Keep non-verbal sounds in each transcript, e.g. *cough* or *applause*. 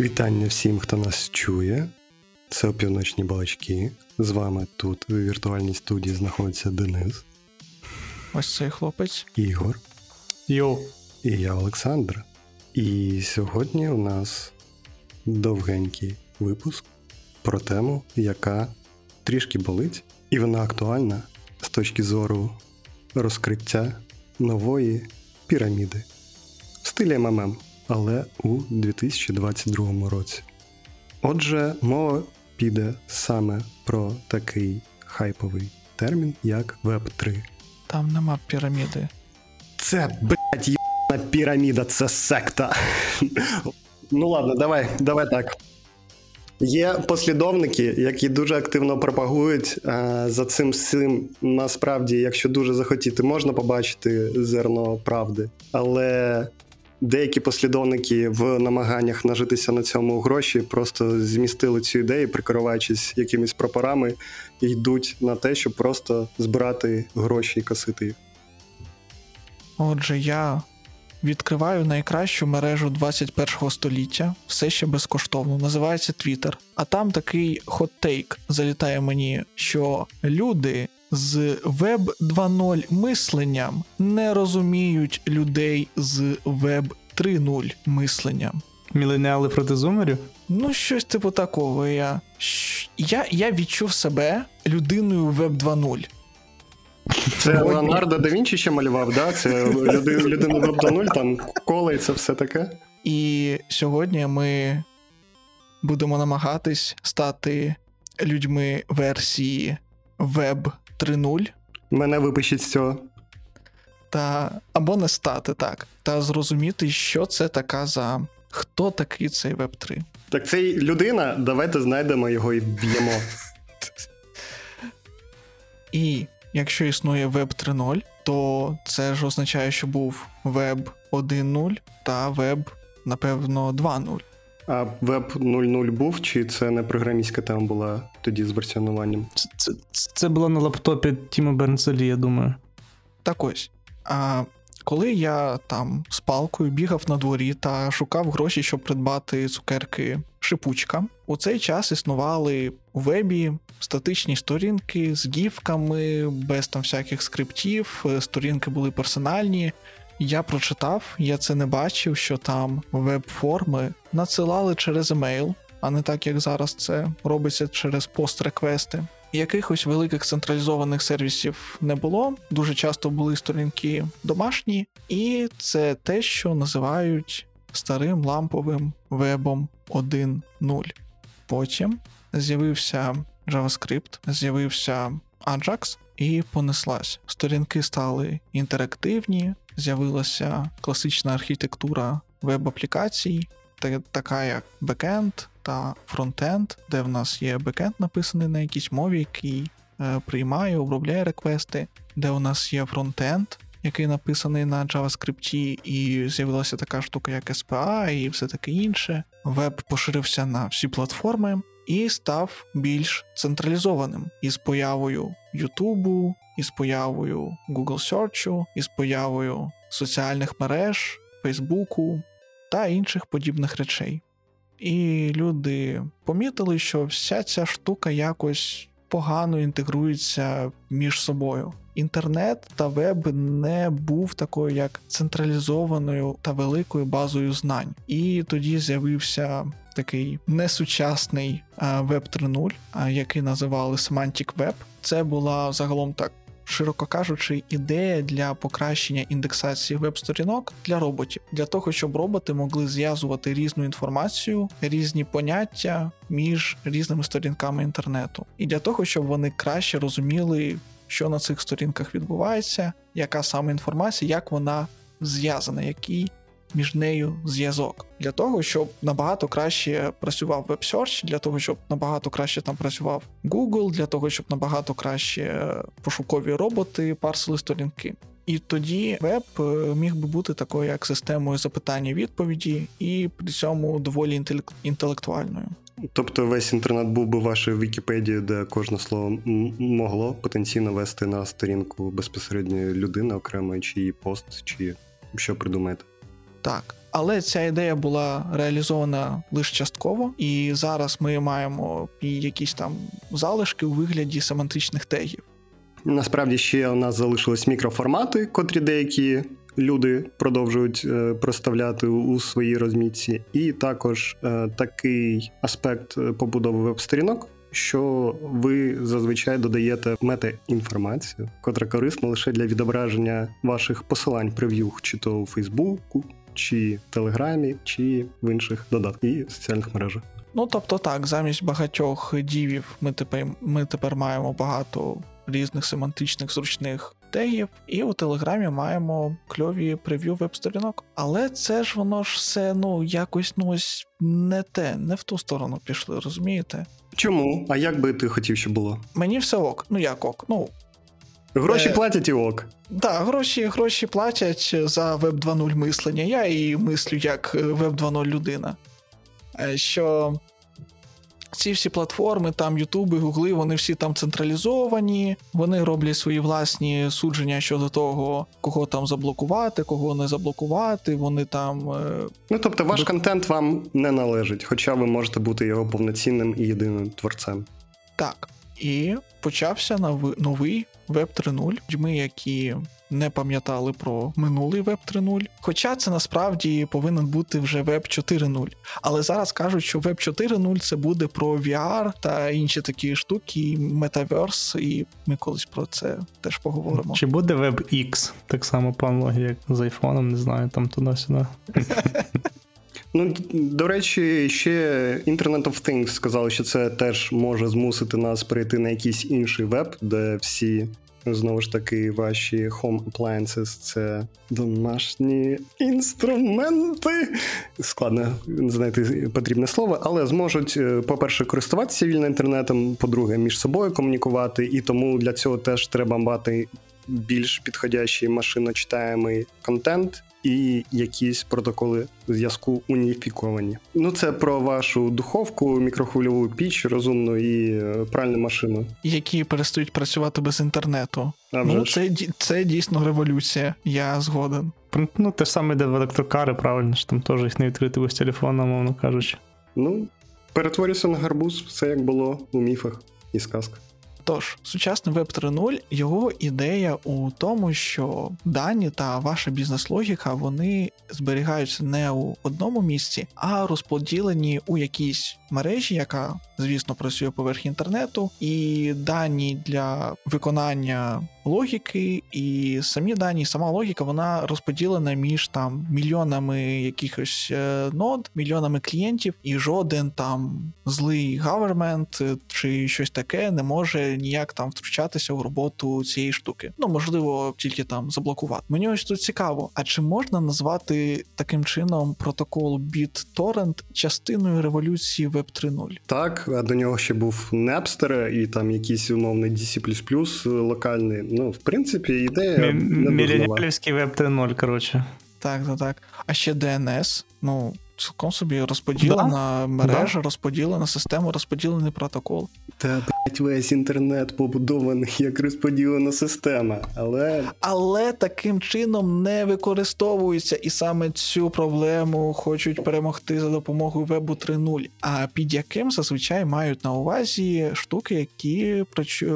Вітання всім, хто нас чує. Це опівночні балачки. З вами тут у віртуальній студії знаходиться Денис. Ось цей хлопець. Ігор. Йоу. І я Олександр. І сьогодні у нас довгенький випуск про тему, яка трішки болить, і вона актуальна з точки зору розкриття нової піраміди в стилі МММ, але у 2022 році. Отже, мова піде саме про такий хайповий термін, як Web 3. Там нема піраміди. Це, блядь, єбана піраміда, це секта. ну ладно, давай, давай так. Є послідовники, які дуже активно пропагують а, за цим всім. Насправді, якщо дуже захотіти, можна побачити зерно правди. Але деякі послідовники в намаганнях нажитися на цьому гроші просто змістили цю ідею, прикриваючись якимись прапорами, і йдуть на те, щоб просто збирати гроші і косити. Отже, я відкриваю найкращу мережу 21 століття, все ще безкоштовно. Називається Twitter. А там такий хот-тейк залітає мені, що люди з Web 2.0 мисленням не розуміють людей з Web 3.0 мисленням. Міленіали проти зумерів? Ну, щось типу такого. Я я, я відчув себе людиною Web 2.0. Це Леонардо да Вінчі ще малював, да? Це людина Web 2.0, там коле і це все таке. І сьогодні ми будемо намагатись стати людьми версії Web 3.0. Мене випишіть з цього. Та або не стати так, та зрозуміти, що це така за хто такий цей Web 3. Так це людина, давайте знайдемо його і б'ємо. І якщо існує Web 3.0, то це ж означає, що був Web 1.0 та Web, напевно, 2.0. А Web 0.0 був, чи це не програмістська тема була тоді з версіонуванням? Це, це, це було на лаптопі Тіма Бернцелі, я думаю. Так ось. А коли я там з палкою бігав на дворі та шукав гроші, щоб придбати цукерки шипучка, у цей час існували у вебі статичні сторінки з гіфками, без там всяких скриптів, сторінки були персональні. Я прочитав, я це не бачив, що там веб-форми надсилали через емейл, а не так, як зараз це робиться через пост-реквести. Якихось великих централізованих сервісів не було. Дуже часто були сторінки домашні, і це те, що називають старим ламповим вебом 1.0. Потім з'явився JavaScript, з'явився Ajax і понеслась. Сторінки стали інтерактивні, з'явилася класична архітектура веб-аплікацій, така як бекенд та фронтенд, де в нас є бекенд написаний на якійсь мові, який е, приймає, обробляє реквести, де у нас є фронтенд, який написаний на JavaScript, і з'явилася така штука, як SPA і все таке інше. Веб поширився на всі платформи і став більш централізованим із появою Ютубу, із появою Google Search, із появою соціальних мереж, Фейсбуку та інших подібних речей. І люди помітили, що вся ця штука якось погано інтегрується між собою. Інтернет та веб не був такою як централізованою та великою базою знань. І тоді з'явився такий несучасний веб 3.0, який називали Semantic Web. Це була загалом так широко кажучи, ідея для покращення індексації веб-сторінок для роботів, для того, щоб роботи могли зв'язувати різну інформацію, різні поняття між різними сторінками інтернету, і для того, щоб вони краще розуміли, що на цих сторінках відбувається, яка саме інформація, як вона зв'язана, який між нею зв'язок для того, щоб набагато краще працював WebSearch, для того, щоб набагато краще там працював Google, для того, щоб набагато краще пошукові роботи парсили сторінки. І тоді веб е, міг би бути такою як системою запитання відповіді, і при цьому доволі інтелектуальною. Тобто весь інтернет був би вашою Вікіпедією, де кожне слово могло потенційно вести на сторінку безпосередньо людини окремої, чи її пост, чи що придумаєте? Так. Але ця ідея була реалізована лише частково, і зараз ми маємо якісь там залишки у вигляді семантичних тегів. Насправді ще у нас залишились мікроформати, котрі деякі люди продовжують е, проставляти у своїй розмітці, і також е, такий аспект е, побудови веб-сторінок. Що ви зазвичай додаєте мета-інформацію, котра корисна лише для відображення ваших посилань прев'юх, чи то у Фейсбуку, чи в Телеграмі, чи в інших додатках і соціальних мережах. Ну тобто, так, замість багатьох дівів ми тепер ми тепер маємо багато різних семантичних зручних тегів, і у Телеграмі маємо кльові прев'ю веб-сторінок. Але це ж воно ж все ну якось ну ось не те, не в ту сторону пішли, розумієте? Чому? А як би ти хотів, щоб було? Мені все ок. Ну як ок? Ну. Гроші е... платять і ок. Так, гроші гроші платять за Web 2.0 мислення. Я і мислю як Web 2.0 людина. Е, що ці всі платформи, там Ютуби, Гугли, вони всі там централізовані, вони роблять свої власні судження щодо того, кого там заблокувати, кого не заблокувати. Вони там. Е, ну тобто, ваш контент вам не належить, хоча ви можете бути його повноцінним і єдиним творцем. Так. І почався новий Web 3.0. Людьми, які не пам'ятали про минулий Web 3.0. Хоча це насправді повинен бути вже Web 4.0. Але зараз кажуть, що Web 4.0 це буде про VR та інші такі штуки, метаверс, і ми колись про це теж поговоримо. Чи буде Web X, так само по аналогії, як з айфоном, не знаю, там туди-сюди. *laughs* Ну, до речі, ще Internet of Things сказали, що це теж може змусити нас перейти на якийсь інший веб, де всі Знову ж таки, ваші home appliances — це домашні інструменти. Складно знайти потрібне слово, але зможуть, е, по-перше, користуватися вільно інтернетом, по-друге, між собою комунікувати, і тому для цього теж треба мати більш підходящий машиночитаємий контент і якісь протоколи зв'язку уніфіковані. Ну, це про вашу духовку, мікрохвильову піч, розумну і е, пральну машину, які перестають працювати без інтернету. А ну, це це дійсно революція. Я згоден. Ну, те ж саме йде в електрокари, правильно ж там теж їх не відкрити без телефона, мовно кажучи. Ну, перетворюся на гарбуз, все як було у міфах і сказках. Тож, сучасний Web 3.0, його ідея у тому, що дані та ваша бізнес-логіка вони зберігаються не у одному місці, а розподілені у якійсь мережі, яка, звісно, працює поверх інтернету, і дані для виконання логіки, і самі дані, сама логіка, вона розподілена між там мільйонами якихось е, нод, мільйонами клієнтів, і жоден там злий гавермент чи щось таке не може ніяк там втручатися у роботу цієї штуки. Ну можливо, тільки там заблокувати. Мені ось тут цікаво, а чи можна назвати таким чином протокол BitTorrent частиною революції Web 3.0? Так, а до нього ще був Napster і там якийсь умовний DC++ локальний. Ну, в принципі, ідея. Міліонерівський веб 3.0, коротше. Так, так, так. А ще DNS. Ну, цілком собі розподілена да? мережа, да? розподілена система, розподілений протокол. Та блять, весь інтернет побудований як розподілена система, але Але таким чином не використовується, і саме цю проблему хочуть перемогти за допомогою вебу 3.0. А під яким зазвичай мають на увазі штуки, які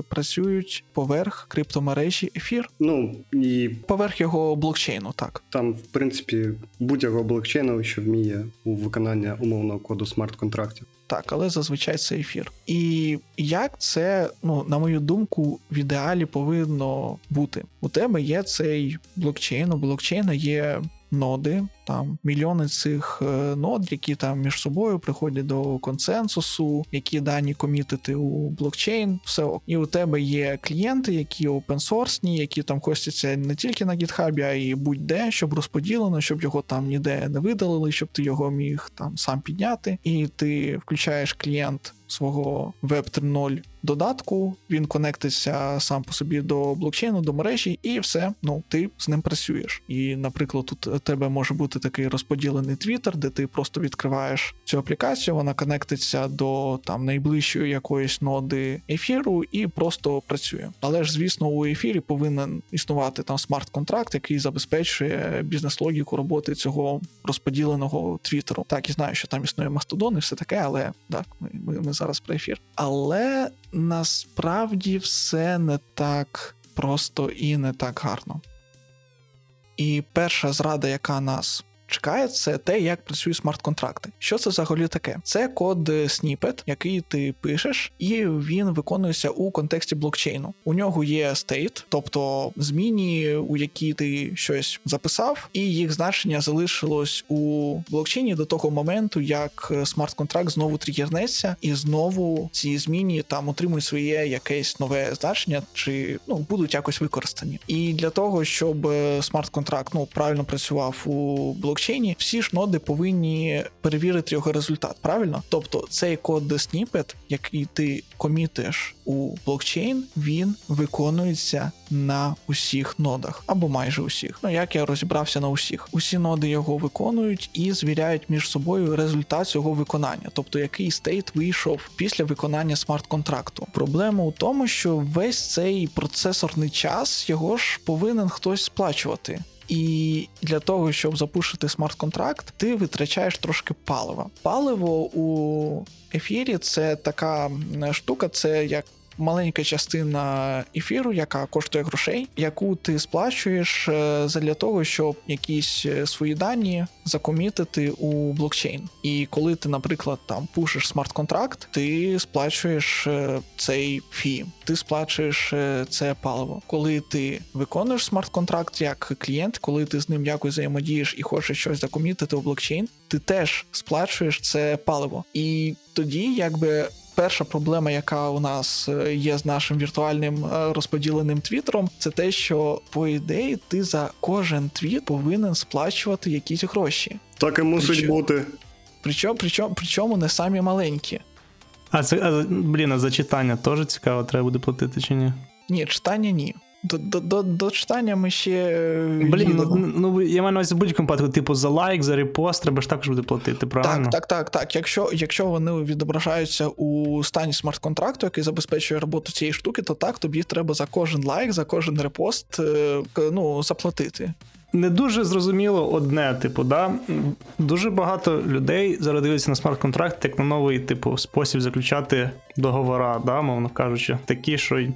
працюють поверх криптомережі ефір. Ну і поверх його блокчейну, так там, в принципі, будь-якого блокчейну, що вміє у виконання умовного коду смарт-контрактів. Так, але зазвичай це ефір. І як це, ну, на мою думку, в ідеалі повинно бути? У тебе є цей блокчейн, у блокчейна є ноди, там мільйони цих е, нод, які там між собою приходять до консенсусу, які дані комітити у блокчейн, все ок. І у тебе є клієнти, які опенсорсні, які там хостяться не тільки на гітхабі, а й будь-де, щоб розподілено, щоб його там ніде не видалили, щоб ти його міг там сам підняти, і ти включаєш клієнт свого Web 3.0 додатку, він конектиться сам по собі до блокчейну, до мережі, і все, ну ти з ним працюєш. І, наприклад, тут у тебе може бути бути такий розподілений твіттер, де ти просто відкриваєш цю аплікацію, вона конектиться до там найближчої якоїсь ноди ефіру і просто працює. Але ж, звісно, у ефірі повинен існувати там смарт-контракт, який забезпечує бізнес-логіку роботи цього розподіленого твіттеру. Так і знаю, що там існує мастодон і все таке, але так, ми, ми, зараз про ефір. Але насправді все не так просто і не так гарно. І перша зрада, яка нас чекає, це те, як працюють смарт-контракти. Що це взагалі таке? Це код snippet, який ти пишеш, і він виконується у контексті блокчейну. У нього є стейт, тобто зміни, у які ти щось записав, і їх значення залишилось у блокчейні до того моменту, як смарт-контракт знову тригернеться, і знову ці зміни там отримують своє якесь нове значення, чи ну будуть якось використані. І для того, щоб смарт-контракт ну правильно працював у блокчейні, блокчейні всі ж ноди повинні перевірити його результат. Правильно? Тобто цей код snippet, який ти комітиш у блокчейн, він виконується на усіх нодах або майже усіх. Ну як я розібрався на усіх, усі ноди його виконують і звіряють між собою результат цього виконання, тобто який стейт вийшов після виконання смарт-контракту. Проблема у тому, що весь цей процесорний час його ж повинен хтось сплачувати. І для того, щоб запушити смарт-контракт, ти витрачаєш трошки палива. Паливо у ефірі це така штука, це як маленька частина ефіру, яка коштує грошей, яку ти сплачуєш е, для того, щоб якісь е, свої дані закомітити у блокчейн. І коли ти, наприклад, там пушиш смарт-контракт, ти сплачуєш е, цей fee, ти сплачуєш це паливо. Коли ти виконуєш смарт-контракт як клієнт, коли ти з ним якось взаємодієш і хочеш щось закомітити у блокчейн, ти теж сплачуєш це паливо. І тоді, якби перша проблема, яка у нас е, є з нашим віртуальним е, розподіленим твіттером, це те, що по ідеї ти за кожен твіт повинен сплачувати якісь гроші. Так і мусить причому, бути. Причому, причому, причому не самі маленькі. А це а, блін, а за читання теж цікаво, треба буде платити чи ні? Ні, читання ні. До до, до, до читання ми ще. Е, Блін, ну, ну я маю на увазі в будь-якому випадку, типу, за лайк, за репост, треба ж також буде платити, правильно? Так, так, так, так. Якщо якщо вони відображаються у стані смарт-контракту, який забезпечує роботу цієї штуки, то так, тобі треба за кожен лайк, за кожен репост е, ну, заплатити не дуже зрозуміло одне, типу, да. Дуже багато людей зараз дивляться на смарт-контракт як на новий, типу, спосіб заключати договора, да, умовно кажучи, такі, що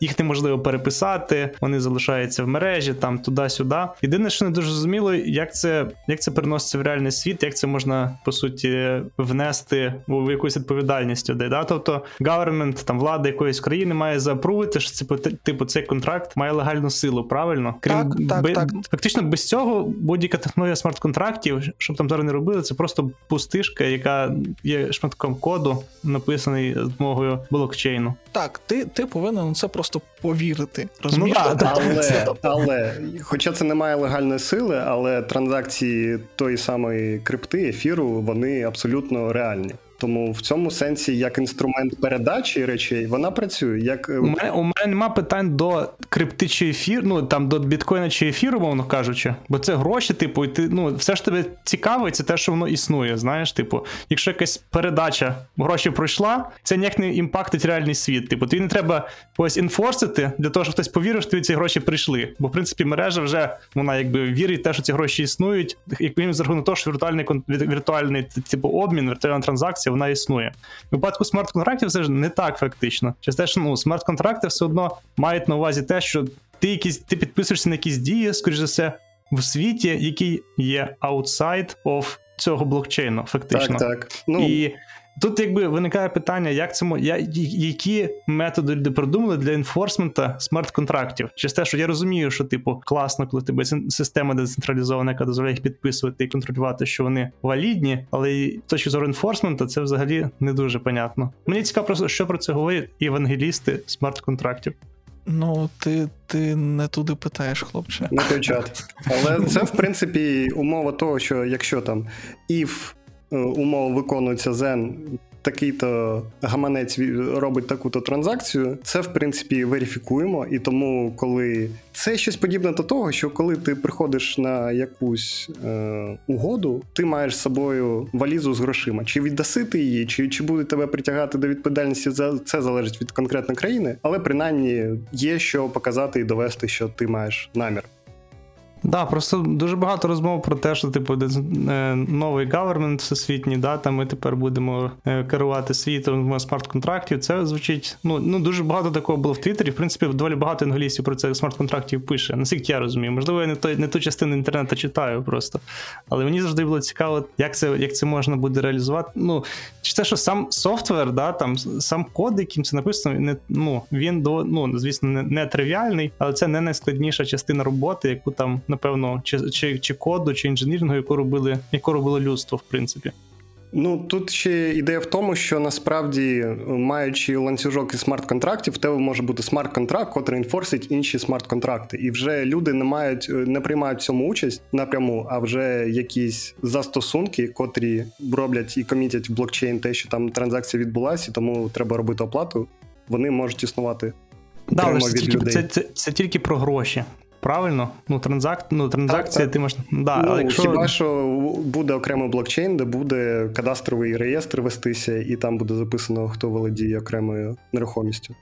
їх неможливо переписати, вони залишаються в мережі, там туди-сюди. Єдине, що не дуже зрозуміло, як це як це переноситься в реальний світ, як це можна по суті внести в якусь відповідальність людей. Да? Тобто government, там влада якоїсь країни має запрувити, що це типу, цей контракт має легальну силу, правильно? Крім так, так, б... так. фактично без цього будь-яка технологія смарт-контрактів, щоб там зараз не робили, це просто пустишка, яка є шматком коду, написаний допомогою блокчейну. Так, ти ти повинен це просто повірити. розумієш? Ну, да, але, *laughs* але, хоча це не має легальної сили, але транзакції тої самої крипти, ефіру, вони абсолютно реальні. Тому в цьому сенсі, як інструмент передачі речей, вона працює. Як е, у мене у мене нема питань до крипти чи ефір, ну там до біткоїна чи ефіру, мовно кажучи, бо це гроші, типу, і ти ну все ж тебе цікавить, це те, що воно існує. Знаєш, типу, якщо якась передача гроші пройшла, це ніяк не імпактить реальний світ. Типу, тобі не треба ось інфорсити для того, щоб хтось повірив, що тобі ці гроші прийшли. Бо в принципі мережа вже вона якби вірить те, що ці гроші існують, як мінімум за рахунок того, що віртуальний віртуальний типу обмін, віртуальна транзакція вона існує. В випадку смарт-контрактів це ж не так фактично. Через те, що ну, смарт-контракти все одно мають на увазі те, що ти якісь ти підписуєшся на якісь дії, скоріш за все, в світі, який є outside of цього блокчейну, фактично. Так, так. Ну... І Тут якби виникає питання, як це я, які методи люди придумали для інфорсмента смарт-контрактів? Через те, що я розумію, що типу класно, коли тебе система децентралізована, яка дозволяє їх підписувати і контролювати, що вони валідні, але з точки зору інфорсмента це взагалі не дуже понятно. Мені цікаво, просто що про це говорять евангелісти смарт-контрактів. Ну, ти ти не туди питаєш, хлопче. Не той чат. Але це, в *laughs* принципі, умова того, що якщо там if умов виконується Zen, такий-то гаманець робить таку-то транзакцію, це в принципі верифікуємо. І тому, коли це щось подібне до того, що коли ти приходиш на якусь е, угоду, ти маєш з собою валізу з грошима. Чи віддаси ти її, чи чи буде тебе притягати до відповідальності, за це залежить від конкретної країни, але принаймні є що показати і довести, що ти маєш намір. Да, просто дуже багато розмов про те, що типу е, новий government всесвітній, да, там ми тепер будемо е, керувати світом смарт-контрактів. Це звучить. Ну ну дуже багато такого було в Твіттері. В принципі, доволі багато англійців про це смарт-контрактів пише. Наскільки я розумію, можливо, я не той не ту частину інтернету читаю просто. Але мені завжди було цікаво, як це як це можна буде реалізувати. Ну чи це що сам софтвер, да, там сам код, яким це написано, не ну він до ну звісно не, не тривіальний, але це не найскладніша частина роботи, яку там напевно, чи чи, чи коду, чи інженірінгу, яку робили, яку робило людство, в принципі. Ну тут ще ідея в тому, що насправді, маючи ланцюжок із смарт-контрактів, в тебе може бути смарт-контракт, котрий інфорсить інші смарт-контракти. І вже люди не мають не приймають в цьому участь напряму, а вже якісь застосунки, котрі роблять і комітять в блокчейн те, що там транзакція відбулася, тому треба робити оплату. Вони можуть існувати. Да, але це, тільки, це, це, це тільки про гроші. Правильно? Ну, транзак... ну транзакція, так, так. ти можеш. Да, ну, якщо... Хіба що буде окремий блокчейн, де буде кадастровий реєстр вестися, і там буде записано, хто володіє окремою нерухомістю.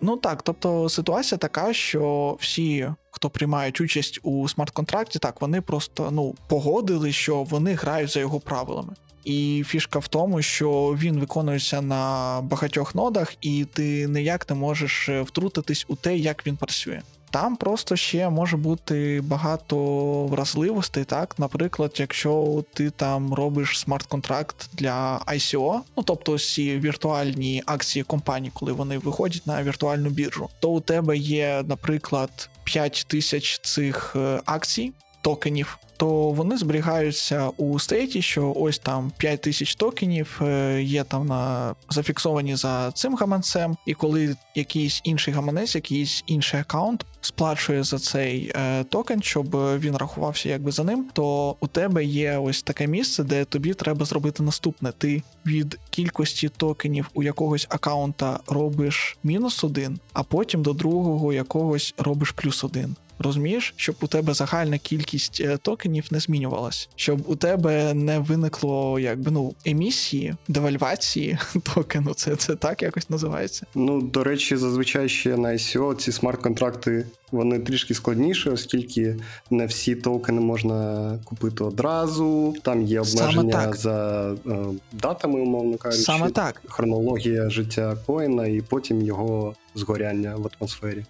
Ну так, тобто ситуація така, що всі, хто приймають участь у смарт-контракті, так вони просто ну погодили, що вони грають за його правилами. І фішка в тому, що він виконується на багатьох нодах, і ти ніяк не можеш втрутитись у те, як він працює. Там просто ще може бути багато вразливостей. Так, наприклад, якщо ти там робиш смарт-контракт для ICO, ну тобто всі віртуальні акції компанії, коли вони виходять на віртуальну біржу, то у тебе є, наприклад, 5 тисяч цих е, акцій, токенів то вони зберігаються у стейті, що ось там 5 тисяч токенів е, є там на зафіксовані за цим гаманцем, і коли якийсь інший гаманець, якийсь інший аккаунт сплачує за цей е, токен, щоб він рахувався якби за ним, то у тебе є ось таке місце, де тобі треба зробити наступне. Ти від кількості токенів у якогось аккаунта робиш мінус один, а потім до другого якогось робиш плюс один розумієш, щоб у тебе загальна кількість е, токенів не змінювалась, щоб у тебе не виникло якби ну емісії, девальвації *laughs* токену. Це це так якось називається. Ну до речі, зазвичай ще на ICO ці смарт-контракти. Вони трішки складніші, оскільки не всі токени можна купити одразу. Там є обмеження за е, датами, умовно кажучи. Саме так. хронологія життя коїна і потім його згоряння в атмосфері.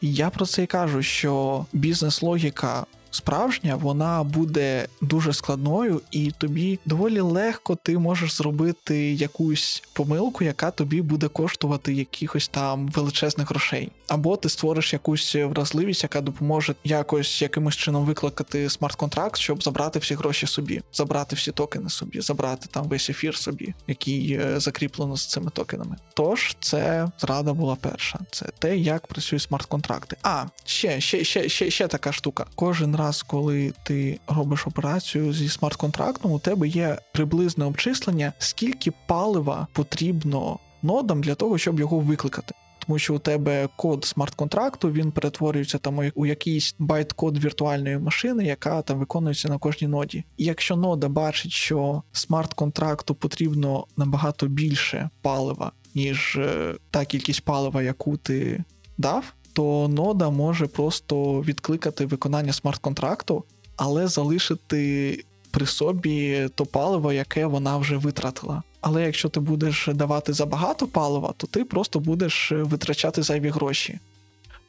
Я про це і кажу, що бізнес-логіка справжня, вона буде дуже складною, і тобі доволі легко ти можеш зробити якусь помилку, яка тобі буде коштувати якихось там величезних грошей. Або ти створиш якусь вразливість, яка допоможе якось якимось чином викликати смарт-контракт, щоб забрати всі гроші собі, забрати всі токени собі, забрати там весь ефір собі, який е, закріплено з цими токенами. Тож це зрада була перша. Це те, як працюють смарт-контракти. А ще, ще, ще, ще, ще така штука. Кожен раз, коли ти робиш операцію зі смарт-контрактом, у тебе є приблизне обчислення, скільки палива потрібно нодам для того, щоб його викликати. Тому що у тебе код смарт-контракту він перетворюється там у якийсь байт-код віртуальної машини, яка там виконується на кожній ноді. І якщо нода бачить, що смарт-контракту потрібно набагато більше палива, ніж е, та кількість палива, яку ти дав, то нода може просто відкликати виконання смарт-контракту, але залишити при собі то паливо, яке вона вже витратила. Але якщо ти будеш давати забагато палива, то ти просто будеш витрачати зайві гроші.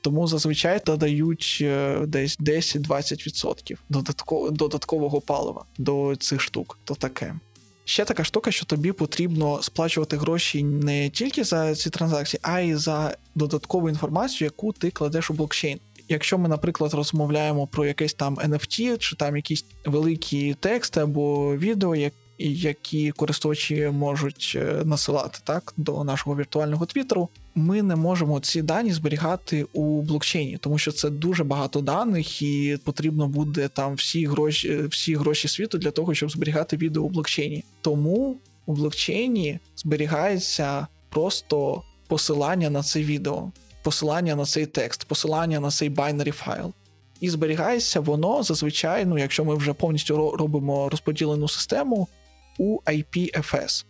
Тому зазвичай додають е, десь 10-20% додаткового палива до цих штук. То таке. Ще така штука, що тобі потрібно сплачувати гроші не тільки за ці транзакції, а й за додаткову інформацію, яку ти кладеш у блокчейн. Якщо ми, наприклад, розмовляємо про якесь там NFT, чи там якісь великі тексти або відео, які користувачі можуть е, насилати так до нашого віртуального твіттеру, ми не можемо ці дані зберігати у блокчейні, тому що це дуже багато даних, і потрібно буде там всі гроші, всі гроші світу для того, щоб зберігати відео у блокчейні. Тому у блокчейні зберігається просто посилання на це відео, посилання на цей текст, посилання на цей binary файл. І зберігається воно зазвичай, ну, якщо ми вже повністю робимо розподілену систему у IPFS.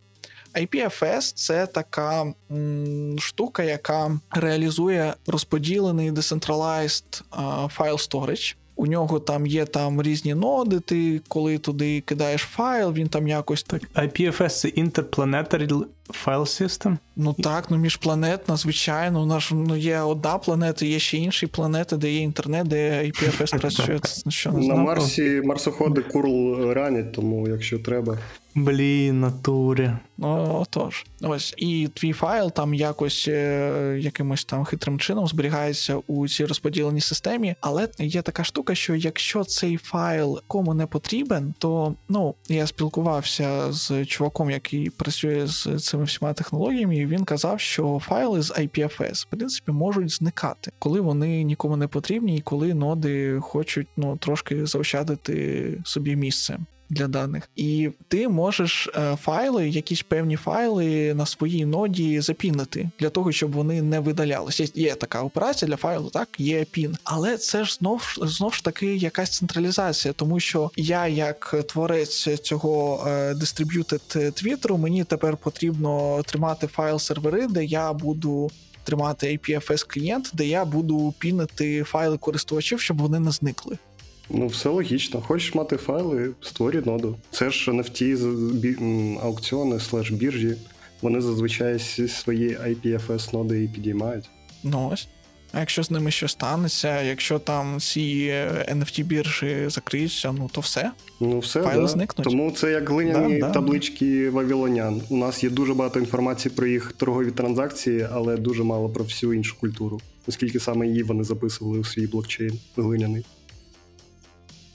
IPFS це така м, штука, яка реалізує розподілений decentralized файл storage. У нього там є там різні ноди. Ти коли туди кидаєш файл, він там якось так. IPFS це Interplanetary File System? Ну так, ну міжпланетна, звичайно. У нас ну, є одна планета, є ще інші планети, де є інтернет, де IPFS працює. *laughs* Що не На Марсі марсоходи курл ранять, тому якщо треба. Блін, натурі. Ну, отож. Ось. І твій файл там якось е, якимось там хитрим чином зберігається у цій розподіленій системі. Але є така штука, що якщо цей файл кому не потрібен, то ну я спілкувався з чуваком, який працює з цими всіма технологіями, і він казав, що файли з IPFS в принципі можуть зникати, коли вони нікому не потрібні, і коли ноди хочуть ну трошки заощадити собі місце для даних, і ти можеш е, файли, якісь певні файли на своїй ноді запінити для того, щоб вони не видалялися. Є така операція для файлу, так є пін, але це ж знов знов ж таки якась централізація, тому що я, як творець цього дистриб'ютед твіттеру, мені тепер потрібно тримати файл сервери, де я буду. Тримати IPFS клієнт, де я буду пінити файли користувачів, щоб вони не зникли. Ну, все логічно. Хочеш мати файли, створюй ноду. Це ж NFT аукціони слеш біржі. Вони зазвичай свої IPFS ноди і підіймають. Ну ось. А якщо з ними щось станеться, якщо там ці NFT біржі закриються, ну то все. Ну все, Файли да. зникнуть. Тому це як глиняні да, таблички да. вавілонян. У нас є дуже багато інформації про їх торгові транзакції, але дуже мало про всю іншу культуру, оскільки саме її вони записували у свій блокчейн глиняний.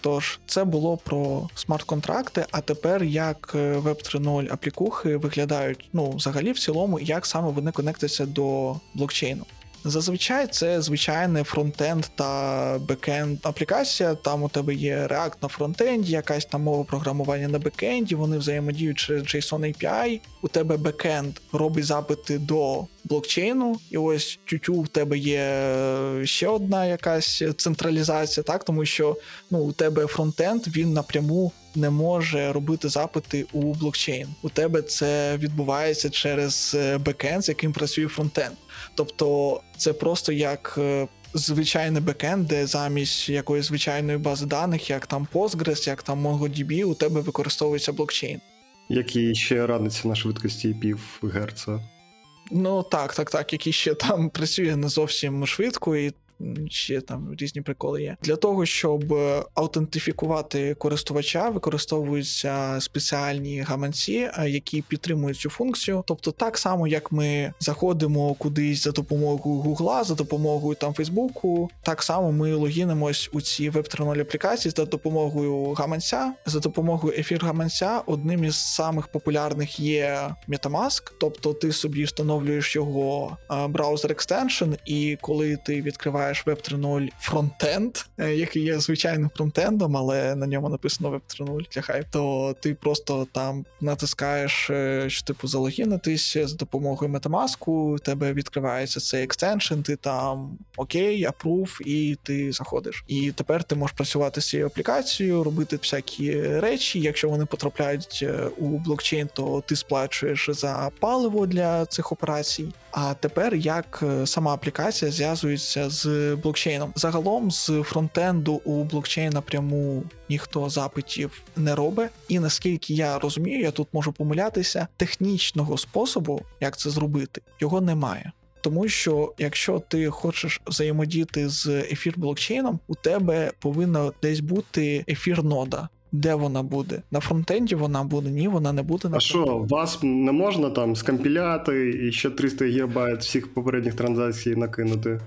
Тож, це було про смарт-контракти, а тепер як е, Web 3.0 аплікухи виглядають, ну, взагалі, в цілому, як саме вони конектуються до блокчейну. Зазвичай це звичайний фронтенд та бекенд аплікація. Там у тебе є React на фронтенді, якась там мова програмування на бекенді, вони взаємодіють через JSON API. У тебе бекенд робить запити до блокчейну, і ось тут в тебе є ще одна якась централізація, так тому що ну у тебе фронтенд він напряму не може робити запити у блокчейн. У тебе це відбувається через е, бекенд, з яким працює фронтенд. Тобто це просто як. Е, звичайний бекенд, де замість якоїсь звичайної бази даних, як там Postgres, як там MongoDB, у тебе використовується блокчейн. Який ще працює на швидкості пів герца. Ну так, так, так, який ще там *laughs* працює не зовсім швидко, і ще там різні приколи є. Для того, щоб е, аутентифікувати користувача, використовуються спеціальні гаманці, е, які підтримують цю функцію. Тобто, так само як ми заходимо кудись за допомогою Гугла, за допомогою там Фейсбуку, так само ми логінимось у ці Web 3.0 аплікації за допомогою гаманця, за допомогою ефір гаманця. Одним із самих популярних є Metamask, тобто ти собі встановлюєш його е, browser extension, і коли ти відкриваєш відкриваєш Web 3.0 фронтенд, е, який є звичайним фронтендом, але на ньому написано Web 3.0 для хайп, то ти просто там натискаєш, е, що типу залогінитись з допомогою Metamask, у тебе відкривається цей екстеншн, ти там окей, approve, і ти заходиш. І тепер ти можеш працювати з цією аплікацією, робити всякі речі. Якщо вони потрапляють е, у блокчейн, то ти сплачуєш за паливо для цих операцій. А тепер як сама аплікація зв'язується з блокчейном. Загалом з фронтенду у блокчейн напряму ніхто запитів не робить. І наскільки я розумію, я тут можу помилятися, технічного способу, як це зробити, його немає. Тому що якщо ти хочеш взаємодіяти з ефір блокчейном, у тебе повинна десь бути ефір нода. Де вона буде? На фронтенді вона буде, ні, вона не буде на А що, вас не можна там скомпіляти і ще 300 ГБ всіх попередніх транзакцій накинути?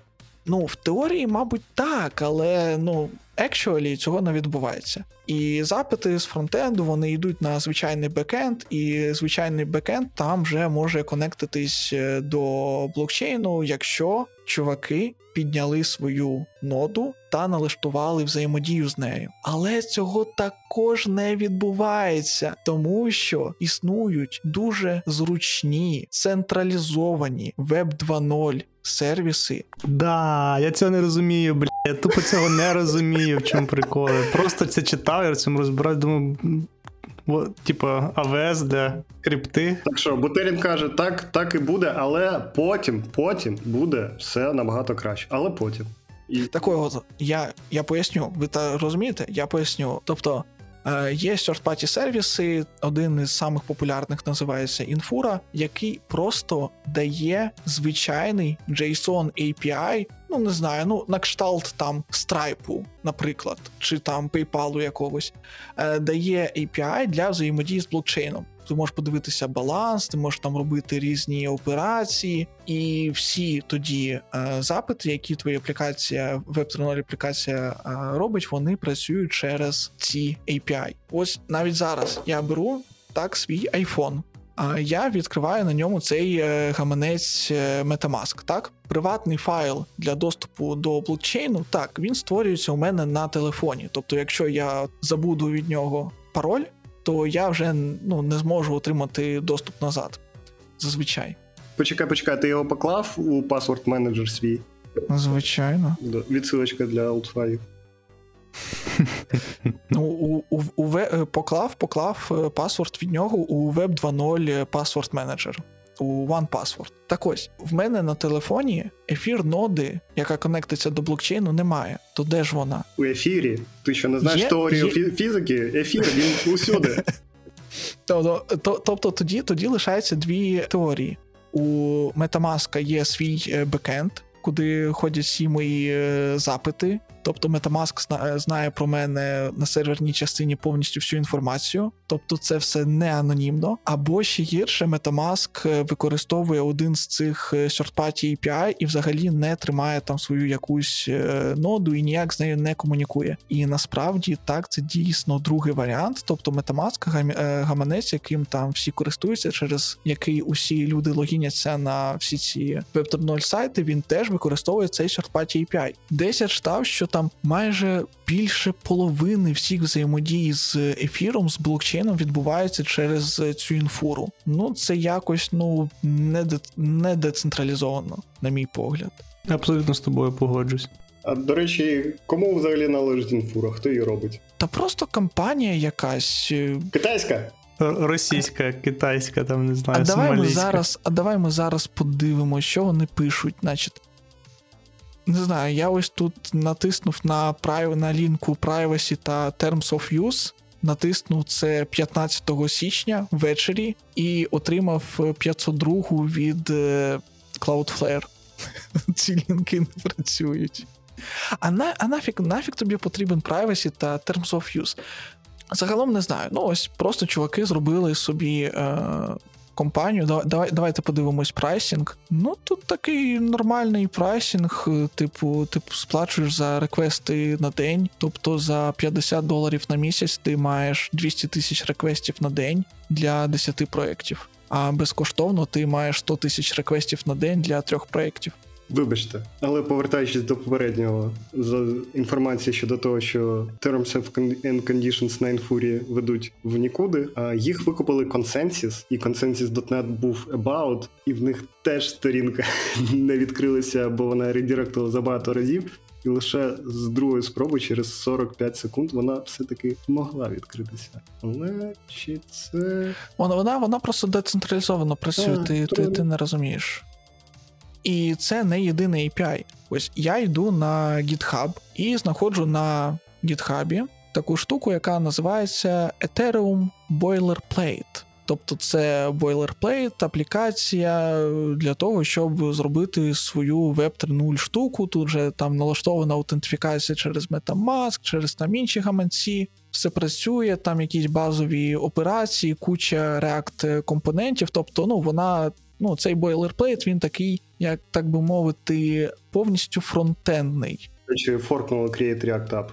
Ну, в теорії, мабуть, так, але ну. actually цього не відбувається. І запити з фронтенду вони йдуть на звичайний бекенд, і звичайний бекенд там вже може конектитись е, до блокчейну, якщо чуваки підняли свою ноду та налаштували взаємодію з нею. Але цього також не відбувається, тому що існують дуже зручні централізовані веб 2.0 сервіси. Да, я цього не розумію, бля. Я тупо цього не розумію, в чому прикол. Просто це читав, я цьому розбираю, думаю. Типа АВС для крипти. Так що Бутерін каже, так, так і буде, але потім, потім буде все набагато краще. Але потім. І... Такого я я поясню. Ви та розумієте? Я поясню. Тобто є third-party сервіси, один із самих популярних називається Infura, який просто дає звичайний JSON API. Ну, не знаю, ну на кшталт там Stripe, наприклад, чи там PayPal якогось, е, дає API для взаємодії з блокчейном ти можеш подивитися баланс, ти можеш там робити різні операції, і всі тоді е, запити, які твоя аплікація, веб 3.0 аплікація е, робить, вони працюють через ці API. Ось навіть зараз я беру так свій iPhone. А я відкриваю на ньому цей е, гаманець е, Metamask, так? Приватний файл для доступу до блокчейну, так, він створюється у мене на телефоні. Тобто, якщо я забуду від нього пароль, то я вже ну, не зможу отримати доступ назад. Зазвичай. Почекай, почекай, ти його поклав у паспорт менеджер свій. Звичайно. Відсилочка для олдфайлів. *laughs* Ну, у, у, у, е, Поклав поклав е, паспорт від нього у Web 2.0 паспорт менеджер у OnePassword. Так ось, в мене на телефоні ефір ноди, яка конектиться до блокчейну, немає. То де ж вона? У ефірі. Ти що не знаєш є, теорію є... фізики? Ефір він усюди. *laughs* Тобто, тобто тоді тоді лишаються дві теорії. У Metamask є свій е, бекенд, куди ходять всі мої е, запити. Тобто Metamask знає про мене на серверній частині повністю всю інформацію. Тобто це все не анонімно. Або ще гірше, Metamask е, використовує один з цих е, third-party API і взагалі не тримає там свою якусь е, ноду і ніяк з нею не комунікує. І насправді так це дійсно другий варіант. Тобто Metamask гаманець, яким там всі користуються, через який усі люди логіняться на всі ці Web 3.0 сайти. Він теж використовує цей third-party API. Десь я читав, що там майже більше половини всіх взаємодій з ефіром з блокчейном чином відбувається через цю інфуру. Ну це якось ну не де, не децентралізовано, на мій погляд. Абсолютно з тобою погоджусь. А до речі, кому взагалі належить інфура? Хто її робить? Та просто компанія якась е, китайська. Російська, китайська, там не знаю. А давай ми зараз, а давай ми зараз подивимося, що вони пишуть. Значить, не знаю, я ось тут натиснув на на лінку Privacy та Terms of Use натиснув це 15 січня ввечері і отримав 502 від е, Cloudflare. *laughs* Ці лінки не працюють. А на, а нафіг, нафіг тобі потрібен privacy та terms of use? Загалом не знаю. Ну, ось просто чуваки зробили собі е, компанію. Давай, Давайте подивимось pricing. Ну, тут такий нормальний pricing, е, типу, ти сплачуєш за реквести на день, тобто за 50 доларів на місяць ти маєш 200 тисяч реквестів на день для 10 проєктів. А безкоштовно ти маєш 100 тисяч реквестів на день для трьох проєктів. Вибачте, але повертаючись до попереднього за інформації щодо того, що Terms and Conditions на інфурі ведуть в нікуди, а їх викупили консенсіс, і Consensus.net був about, і в них теж сторінка *laughs* не відкрилася, бо вона редиректувала за багато разів. І лише з другої спроби, через 45 секунд, вона все-таки могла відкритися. Але чи це вона вона, вона просто децентралізовано працює. А, ти, то... ти, ти не розумієш. І це не єдиний API. Ось я йду на GitHub і знаходжу на GitHub таку штуку, яка називається Ethereum Boilerplate. Тобто це boilerplate, аплікація для того, щоб зробити свою Web 3.0 штуку. Тут же там налаштована аутентифікація через Metamask, через там інші гаманці. Все працює, там якісь базові операції, куча React компонентів. Тобто, ну вона ну, цей бойлерплейт, він такий, як так би мовити, повністю фронтенний. Чи форкнули Create React App?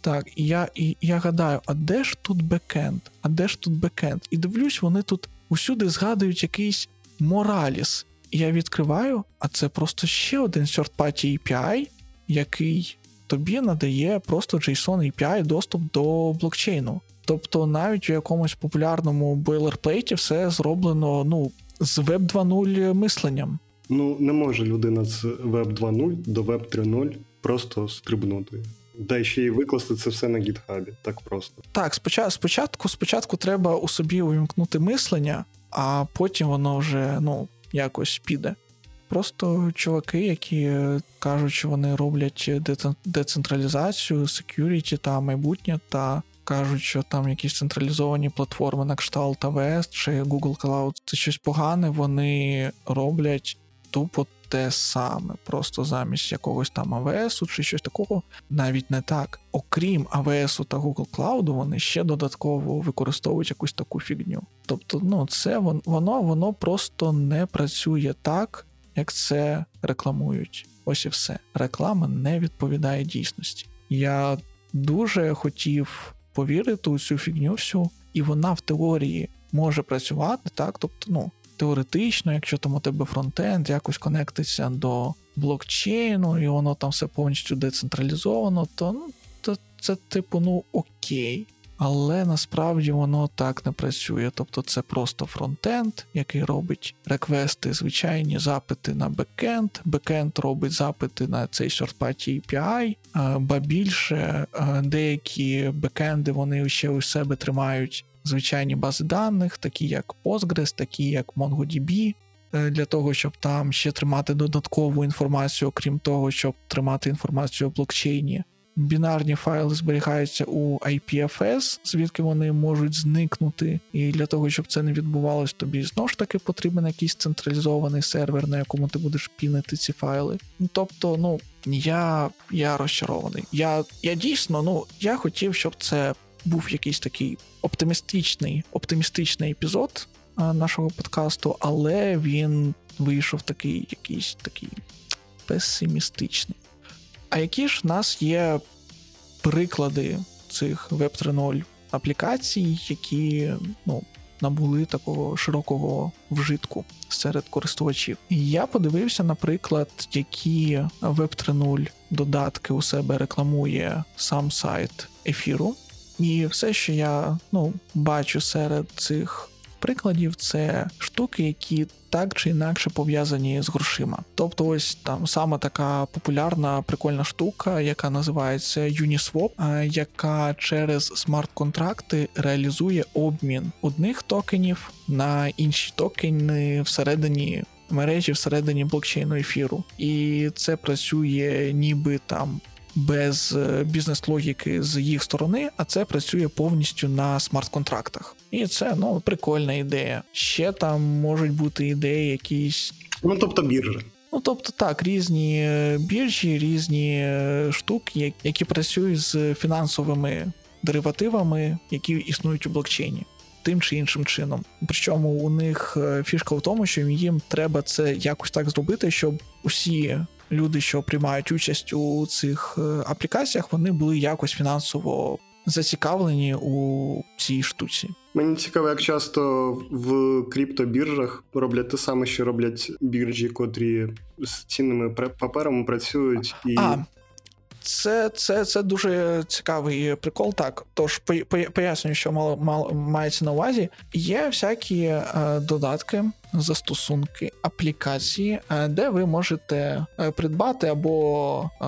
Так, і я і я гадаю, а де ж тут бекенд? А де ж тут бекенд? І дивлюсь, вони тут усюди згадують якийсь Moralis. І я відкриваю, а це просто ще один third-party API, який тобі надає просто JSON API доступ до блокчейну. Тобто навіть у якомусь популярному бойлерплейті все зроблено ну, з Web 2.0 мисленням. Ну, не може людина з Web 2.0 до Web 3.0 просто стрибнути. Дай ще й викласти це все на гітхабі. Так просто. Так, спочатку спочатку треба у собі увімкнути мислення, а потім воно вже ну, якось піде. Просто чуваки, які кажуть, що вони роблять децентралізацію, security та майбутнє, та кажуть, що там якісь централізовані платформи на кшталт AWS чи Google Cloud це щось погане, вони роблять тупо те саме, просто замість якогось там AWS чи щось такого, навіть не так. Окрім AWS та Google Cloud, вони ще додатково використовують якусь таку фігню. Тобто, ну це воно, воно просто не працює так, як це рекламують. Ось і все. Реклама не відповідає дійсності. Я дуже хотів повірити у цю фігню всю, і вона в теорії може працювати так. Тобто, ну теоретично, якщо там у тебе фронтенд якось конектиться до блокчейну, і воно там все повністю децентралізовано, то ну, то це типу ну окей. Але насправді воно так не працює. Тобто це просто фронтенд, який робить реквести, звичайні запити на бекенд. Бекенд робить запити на цей third-party API, ба більше деякі бекенди вони ще у себе тримають звичайні бази даних, такі як Postgres, такі як MongoDB, е, для того, щоб там ще тримати додаткову інформацію, окрім того, щоб тримати інформацію у блокчейні. Бінарні файли зберігаються у IPFS, звідки вони можуть зникнути. І для того, щоб це не відбувалось, тобі знову ж таки потрібен якийсь централізований сервер, на якому ти будеш пінити ці файли. Тобто, ну я я розчарований. Я я дійсно ну я хотів, щоб це був якийсь такий оптимістичний оптимістичний епізод нашого подкасту, але він вийшов такий якийсь такий песимістичний. А які ж в нас є приклади цих Web 3.0 аплікацій, які ну, набули такого широкого вжитку серед користувачів? Я подивився, наприклад, які Web 3.0 додатки у себе рекламує сам сайт ефіру. І все, що я ну, бачу серед цих прикладів, це штуки, які так чи інакше пов'язані з грошима. Тобто, ось там саме така популярна прикольна штука, яка називається Uniswap, яка через смарт-контракти реалізує обмін одних токенів на інші токени всередині. Мережі всередині блокчейну ефіру, і це працює ніби там без е, бізнес-логіки з їх сторони, а це працює повністю на смарт-контрактах. І це ну прикольна ідея. Ще там можуть бути ідеї, якісь. Ну тобто біржа. Ну, тобто так, різні е, біржі, різні е, штуки, які працюють з фінансовими деривативами, які існують у блокчейні, тим чи іншим чином. Причому у них фішка в тому, що їм треба це якось так зробити, щоб усі люди, що приймають участь у цих е, аплікаціях, вони були якось фінансово зацікавлені у цій штуці. Мені цікаво, як часто в криптобіржах роблять те саме, що роблять біржі, котрі з цінними паперами працюють і. А, це це, це дуже цікавий прикол. Так, тож пояснюю, що мало, мало мається на увазі. Є всякі е, додатки, застосунки, аплікації, е, де ви можете е, придбати або е,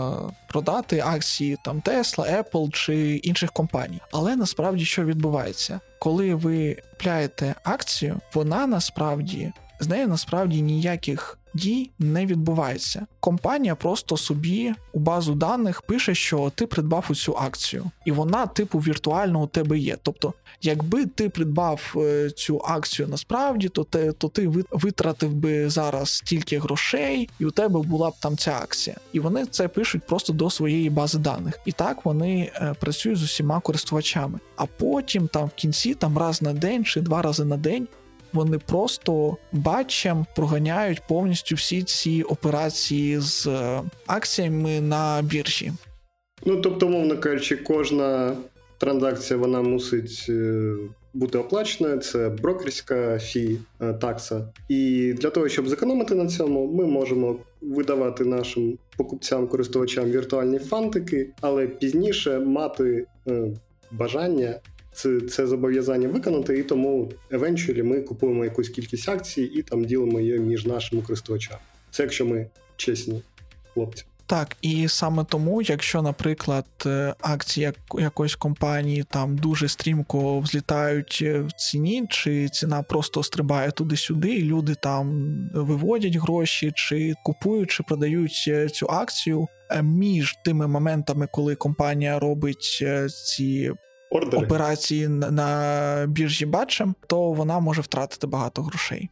продати акції там Tesla, Apple чи інших компаній. Але насправді що відбувається, коли ви купляєте акцію, вона насправді з нею насправді ніяких дій не відбувається. Компанія просто собі у базу даних пише, що ти придбав цю акцію, і вона, типу, віртуально у тебе є. Тобто, якби ти придбав е, цю акцію насправді, то ти, то ти витратив би зараз стільки грошей, і у тебе була б там ця акція. І вони це пишуть просто до своєї бази даних. І так вони е, працюють з усіма користувачами. А потім там в кінці, там раз на день чи два рази на день вони просто батчем проганяють повністю всі ці операції з е, акціями на біржі. Ну тобто, мовно кажучи, кожна транзакція вона мусить е, бути оплаченою. Це брокерська фі е, такса. І для того, щоб зекономити на цьому, ми можемо видавати нашим покупцям, користувачам віртуальні фантики, але пізніше мати бажання. Це це зобов'язання виконати, і тому eventually ми купуємо якусь кількість акцій і там ділимо її між нашими користувачами. Це якщо ми чесні хлопці. Так, і саме тому, якщо, наприклад, е, акції якоїсь компанії там дуже стрімко взлітають е, в ціні, чи ціна просто стрибає туди-сюди, і люди там виводять гроші, чи купують, чи продають е, цю акцію між тими моментами, коли компанія робить ці Ордери. операції на біржі бачем, то вона може втратити багато грошей.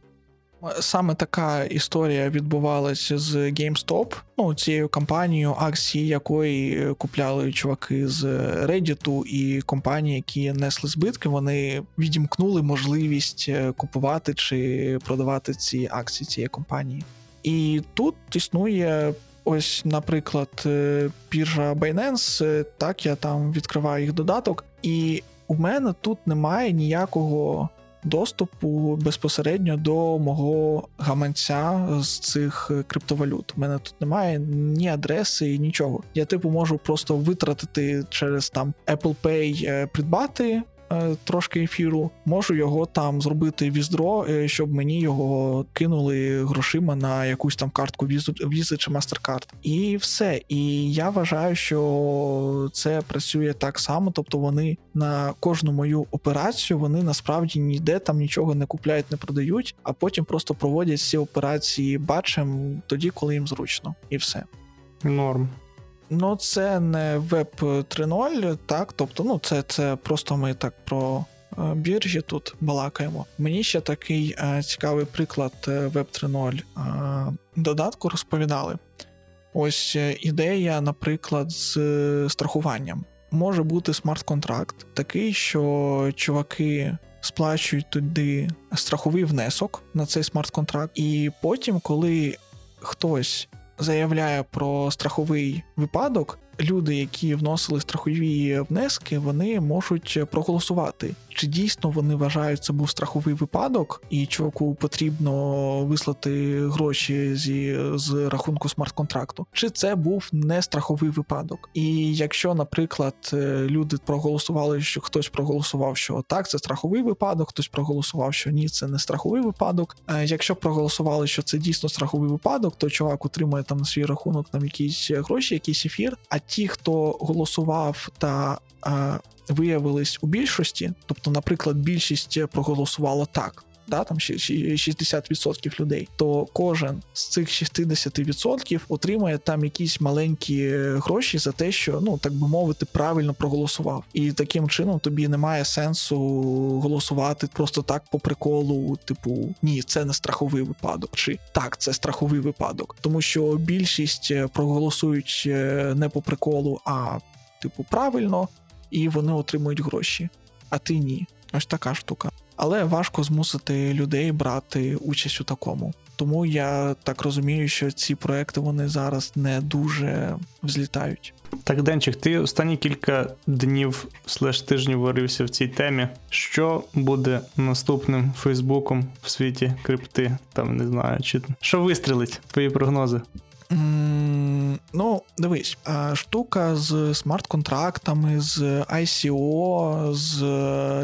Саме така історія відбувалася з GameStop, ну цією компанією, акції якої купляли чуваки з Reddit і компанії, які несли збитки, вони відімкнули можливість е, купувати чи продавати ці акції цієї компанії. І тут існує. Ось, наприклад, е, біржа Binance, е, так я там відкриваю їх додаток, і у мене тут немає ніякого доступу безпосередньо до мого гаманця з цих криптовалют. У мене тут немає ні адреси, нічого. Я типу можу просто витратити через там Apple Pay е, придбати Е, трошки ефіру, можу його там зробити віздро, е, щоб мені його кинули грошима на якусь там картку візи чи MasterCard. І все. І я вважаю, що це працює так само. Тобто вони на кожну мою операцію вони насправді ніде там нічого не купляють, не продають, а потім просто проводять ці операції бачем тоді, коли їм зручно, і все. Норм. Ну, це не веб 3.0, так. Тобто, ну, це це просто ми так про е, біржі тут балакаємо. Мені ще такий е, цікавий приклад веб 3.0 е, додатку розповідали. Ось е, ідея, наприклад, з страхуванням. Може бути смарт-контракт, такий, що чуваки сплачують туди страховий внесок на цей смарт-контракт, і потім, коли хтось заявляє про страховий випадок, люди, які вносили страхові внески, вони можуть проголосувати, чи дійсно вони вважають це був страховий випадок, і чуваку потрібно вислати гроші зі з рахунку смарт-контракту, чи це був не страховий випадок. І якщо, наприклад, люди проголосували, що хтось проголосував, що так, це страховий випадок, хтось проголосував, що ні, це не страховий випадок. Якщо проголосували, що це дійсно страховий випадок, то чувак отримує там на свій рахунок там якісь гроші, якийсь ефір. А ті, хто голосував та е, виявились у більшості, тобто, наприклад, більшість проголосувала так. Да, там 60% людей, то кожен з цих 60% отримує там якісь маленькі гроші за те, що ну так би мовити, правильно проголосував. І таким чином тобі немає сенсу голосувати просто так по приколу, типу, ні, це не страховий випадок, чи так, це страховий випадок, тому що більшість проголосують е, не по приколу, а типу правильно і вони отримують гроші, а ти ні. Ось така штука. Але важко змусити людей брати участь у такому. Тому я так розумію, що ці проекти вони зараз не дуже взлітають. Так, Денчик, ти останні кілька днів слеш тижнів варився в цій темі. Що буде наступним Фейсбуком в світі крипти? Там не знаю, чи що вистрілить твої прогнози? Ну, дивись, штука з смарт-контрактами, з ICO, з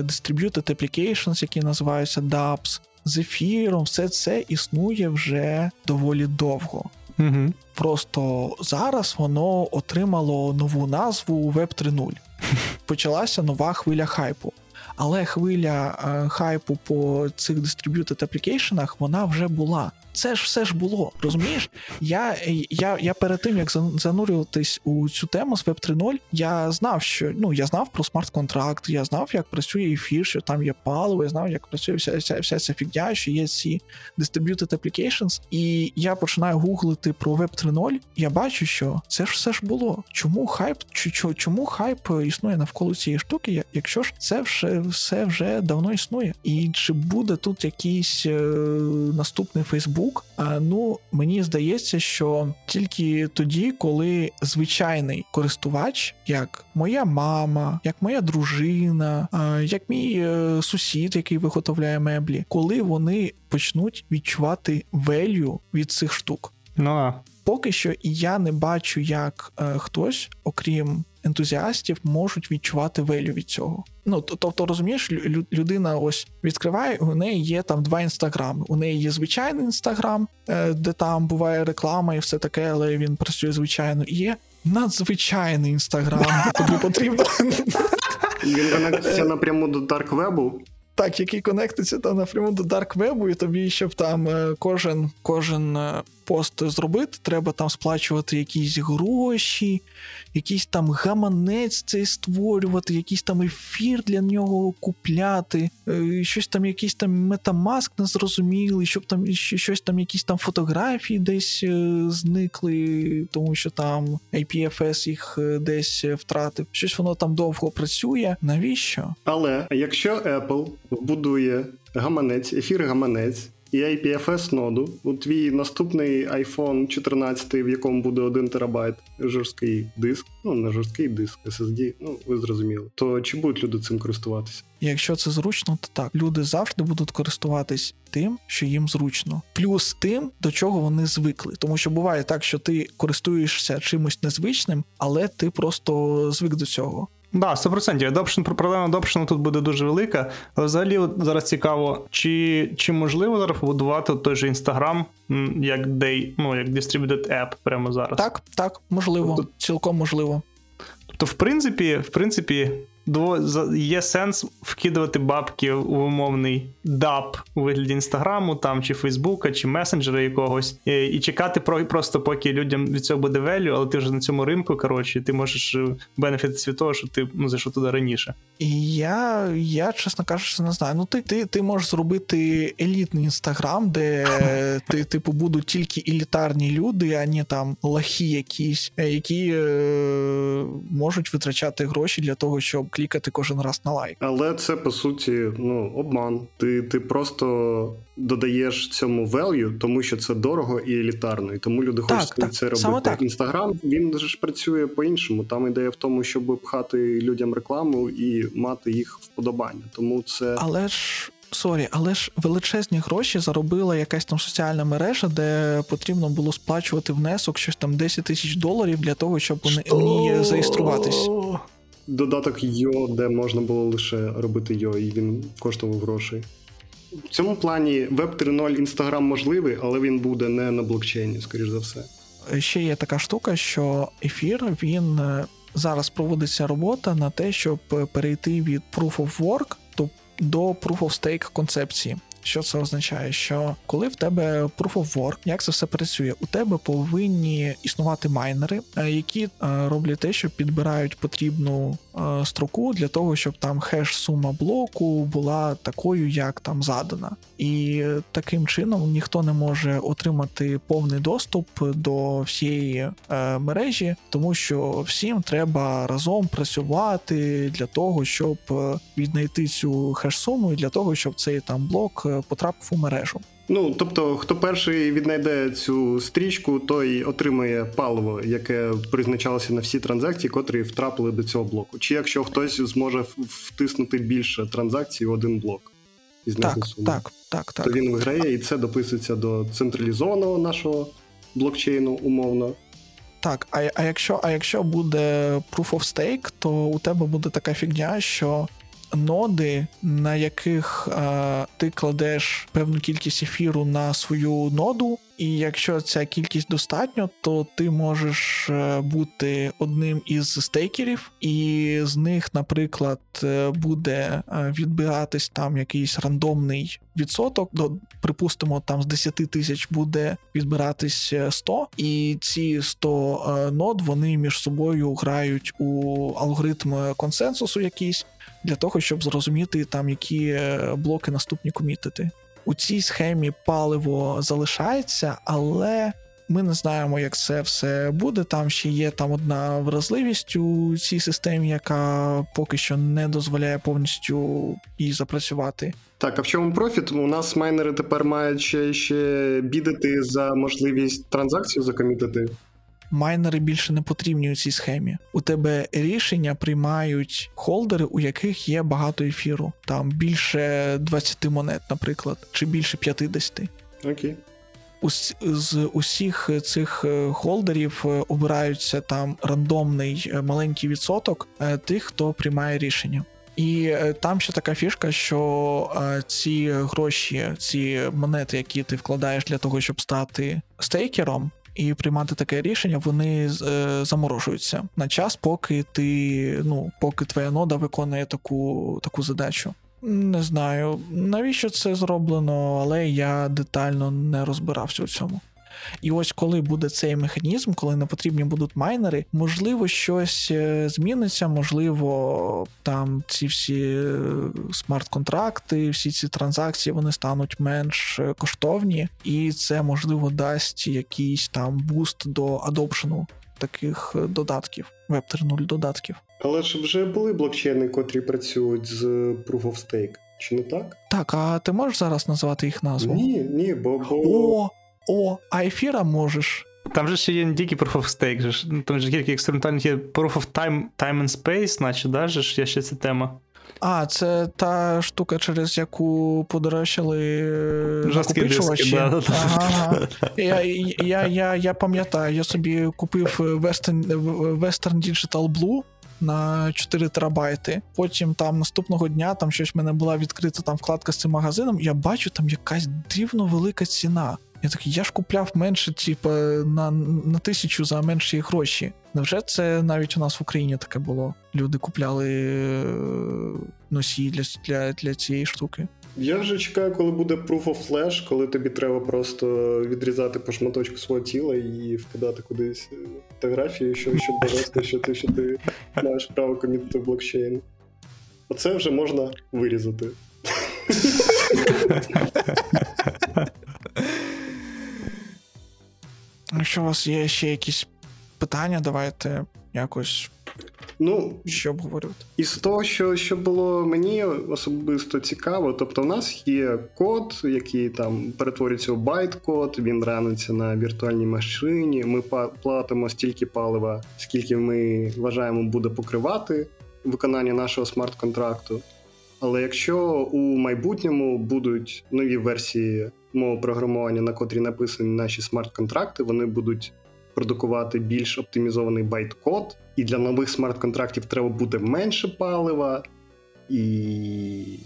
Distributed Applications, які називаються DApps, з ефіром, все це існує вже доволі довго. Угу. Просто зараз воно отримало нову назву Web 3.0. *laughs* Почалася нова хвиля хайпу. Але хвиля е, хайпу по цих distributed application вона вже була це ж все ж було. Розумієш? Я я, я перед тим як занурюватись у цю тему з Web 3.0, я знав, що ну я знав про смарт-контракт, я знав, як працює ефір, що там є паливо, я знав, як працює вся вся, вся ця фігня, що є ці distributed applications, і я починаю гуглити про Web 3.0, Я бачу, що це ж все ж було. Чому хайп? Чому хайп існує навколо цієї штуки? Якщо ж це все, все вже давно існує, і чи буде тут якийсь е, наступний Фейсбук? Звук. А, Ну мені здається, що тільки тоді, коли звичайний користувач, як моя мама, як моя дружина, а, як мій е, сусід, який виготовляє меблі, коли вони почнуть відчувати велю від цих штук. Ну а. Поки що я не бачу, як е, хтось, окрім ентузіастів, можуть відчувати велю від цього. Ну тобто, розумієш, людина ось відкриває, у неї є там два інстаграми. У неї є звичайний інстаграм, е, де там буває реклама і все таке, але він працює звичайно. І є надзвичайний інстаграм, де тобі потрібно. Він *laughs* конектиться напряму до дарквебу. Так, який конектиться там напряму до дарквебу, і тобі, щоб там е, кожен кожен е, пост зробити, треба там сплачувати якісь гроші, якийсь там гаманець цей створювати, якийсь там ефір для нього купляти, е, щось там, якийсь там метамаск незрозумілий, щоб там щось там, якісь там фотографії десь зникли, тому що там IPFS їх десь втратив. Щось воно там довго працює. Навіщо? Але якщо Apple вбудує гаманець, ефір гаманець і IPFS ноду у твій наступний iPhone 14, в якому буде 1 терабайт жорсткий диск, ну не жорсткий диск, SSD, ну ви зрозуміли, то чи будуть люди цим користуватися? Якщо це зручно, то так люди завжди будуть користуватись тим, що їм зручно, плюс тим, до чого вони звикли. Тому що буває так, що ти користуєшся чимось незвичним, але ти просто звик до цього. Да, 100%. Adoption, проблема adoption тут буде дуже велика. Але взагалі зараз цікаво, чи чи можливо зараз побудувати той же Instagram як day, ну, як distributed app прямо зараз? Так, так, можливо, тобто, цілком можливо. Тобто, в принципі, в принципі, є сенс вкидувати бабки в умовний дап у вигляді інстаграму, там чи Фейсбука, чи месенджера якогось, і, і чекати про просто, поки людям від цього буде велю, але ти вже на цьому ринку, коротше, ти можеш е, бенефітитися від того, що ти ну, зайшов туди раніше. Я, я чесно кажучи, не знаю. Ну, ти ти, ти можеш зробити елітний інстаграм, де *laughs* ти, типу, будуть тільки елітарні люди, а не там лахи якісь, е, які е, можуть витрачати гроші для того, щоб клікати кожен раз на лайк. Але це по суті ну обман. Ти ти просто додаєш цьому value, тому що це дорого і елітарно, і тому люди так, хочуть так, це робити. Саме так. Інстаграм він ж працює по-іншому. Там ідея в тому, щоб пхати людям рекламу і мати їх вподобання. Тому це але ж. Sorry, але ж величезні гроші заробила якась там соціальна мережа, де потрібно було сплачувати внесок щось там 10 тисяч доларів для того, щоб в ній зареєструватись додаток Yo, де можна було лише робити Yo, і він коштував грошей. В цьому плані Web 3.0 Instagram можливий, але він буде не на блокчейні, скоріш за все. Ще є така штука, що ефір він е, зараз проводиться робота на те, щоб перейти від Proof of Work до Proof of Stake концепції. Що це означає? Що коли в тебе Proof of Work, як це все працює, у тебе повинні існувати майнери, е, які е, роблять те, що підбирають потрібну е, строку для того, щоб там хеш-сума блоку була такою, як там задана. І таким чином ніхто не може отримати повний доступ до всієї мережі, тому що всім треба разом працювати для того, щоб віднайти цю хеш-суму і для того, щоб цей там блок потрапив у мережу. Ну тобто, хто перший віднайде цю стрічку, той отримає паливо, яке призначалося на всі транзакції, котрі втрапили до цього блоку. Чи якщо хтось зможе втиснути більше транзакцій в один блок із так, так, так, так, то він виграє, і це дописується до централізованого нашого блокчейну, умовно. Так, а а якщо а якщо буде Proof of Stake, то у тебе буде така фігня, що ноди, на яких е, ти кладеш певну кількість ефіру на свою ноду, і якщо ця кількість достатньо, то ти можеш е, бути одним із стейкерів, і з них, наприклад, е, буде е, відбиратись там якийсь рандомний відсоток. До припустимо, там з 10 тисяч буде відбиратись 100, і ці 100 нод вони між собою грають у алгоритм консенсусу якийсь для того, щоб зрозуміти там, які е, блоки наступні комітити. У цій схемі паливо залишається, але Ми не знаємо, як це все буде. Там ще є там одна вразливість у цій системі, яка поки що не дозволяє повністю їй запрацювати. Так, а в чому профіт? У нас майнери тепер мають ще, ще бідати за можливість транзакцію закомітити. Майнери більше не потрібні у цій схемі. У тебе рішення приймають холдери, у яких є багато ефіру. Там більше 20 монет, наприклад, чи більше 50. Окей. Ус- з усіх цих е, холдерів е, обираються там рандомний е, маленький відсоток тих, хто приймає рішення. І там ще така фішка, що ці гроші, ці монети, які ти вкладаєш для того, щоб стати стейкером і приймати таке рішення, вони е, заморожуються на час, поки ти, ну, поки твоя нода виконує таку, таку задачу. Не знаю, навіщо це зроблено, але я детально не розбирався у цьому. І ось коли буде цей механізм, коли не потрібні будуть майнери, можливо, щось е, зміниться, можливо, там ці всі е, смарт-контракти, всі ці транзакції вони стануть менш е, коштовні, і це можливо дасть якийсь там буст до адопшену таких додатків, Web 3.0 додатків. Але ж вже були блокчейни, котрі працюють з Proof of Stake, чи не так? Так, а ти можеш зараз назвати їх назву? Ні, ні, бо. бо... О, о, а ефіра можеш. Там же ще є не тільки Proof of Stake, же ну, там же кілька експериментальних є Proof of Time, time and Space, наче, да, же ж є ще ця тема. А, це та штука, через яку подорожчали е, накопичувачі. да, да. Ага. Я, я, я, я пам'ятаю, я собі купив Western, Western Digital Blue на 4 терабайти. Потім там наступного дня там щось в мене була відкрита там вкладка з цим магазином. Я бачу, там якась дивно велика ціна. Я такий, я ж купляв менше, типу, на, на тисячу за менші гроші. Невже це навіть у нас в Україні таке було? Люди купляли е, носії для, для, для цієї штуки. Я вже чекаю, коли буде Proof of Flash, коли тобі треба просто відрізати по шматочку свого тіла і вкидати кудись фотографію, що, щоб довести, що ти, що ти маєш право комітити блокчейн. Оце вже можна вирізати. *laughs* Якщо у вас є ще якісь питання, давайте якось Ну, ще обговорювати. Із того, що, що було мені особисто цікаво, тобто в нас є код, який там перетворюється в байт-код, він раниться на віртуальній машині. Ми платимо стільки палива, скільки ми вважаємо буде покривати виконання нашого смарт-контракту. Але якщо у майбутньому будуть нові версії мого програмування, на котрі написані наші смарт-контракти, вони будуть продукувати більш оптимізований байт-код, і для нових смарт-контрактів треба буде менше палива, і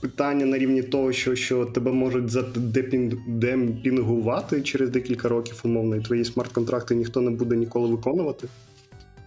питання на рівні того, що, що тебе можуть задемпінгувати через декілька років, умовно, і твої смарт-контракти ніхто не буде ніколи виконувати.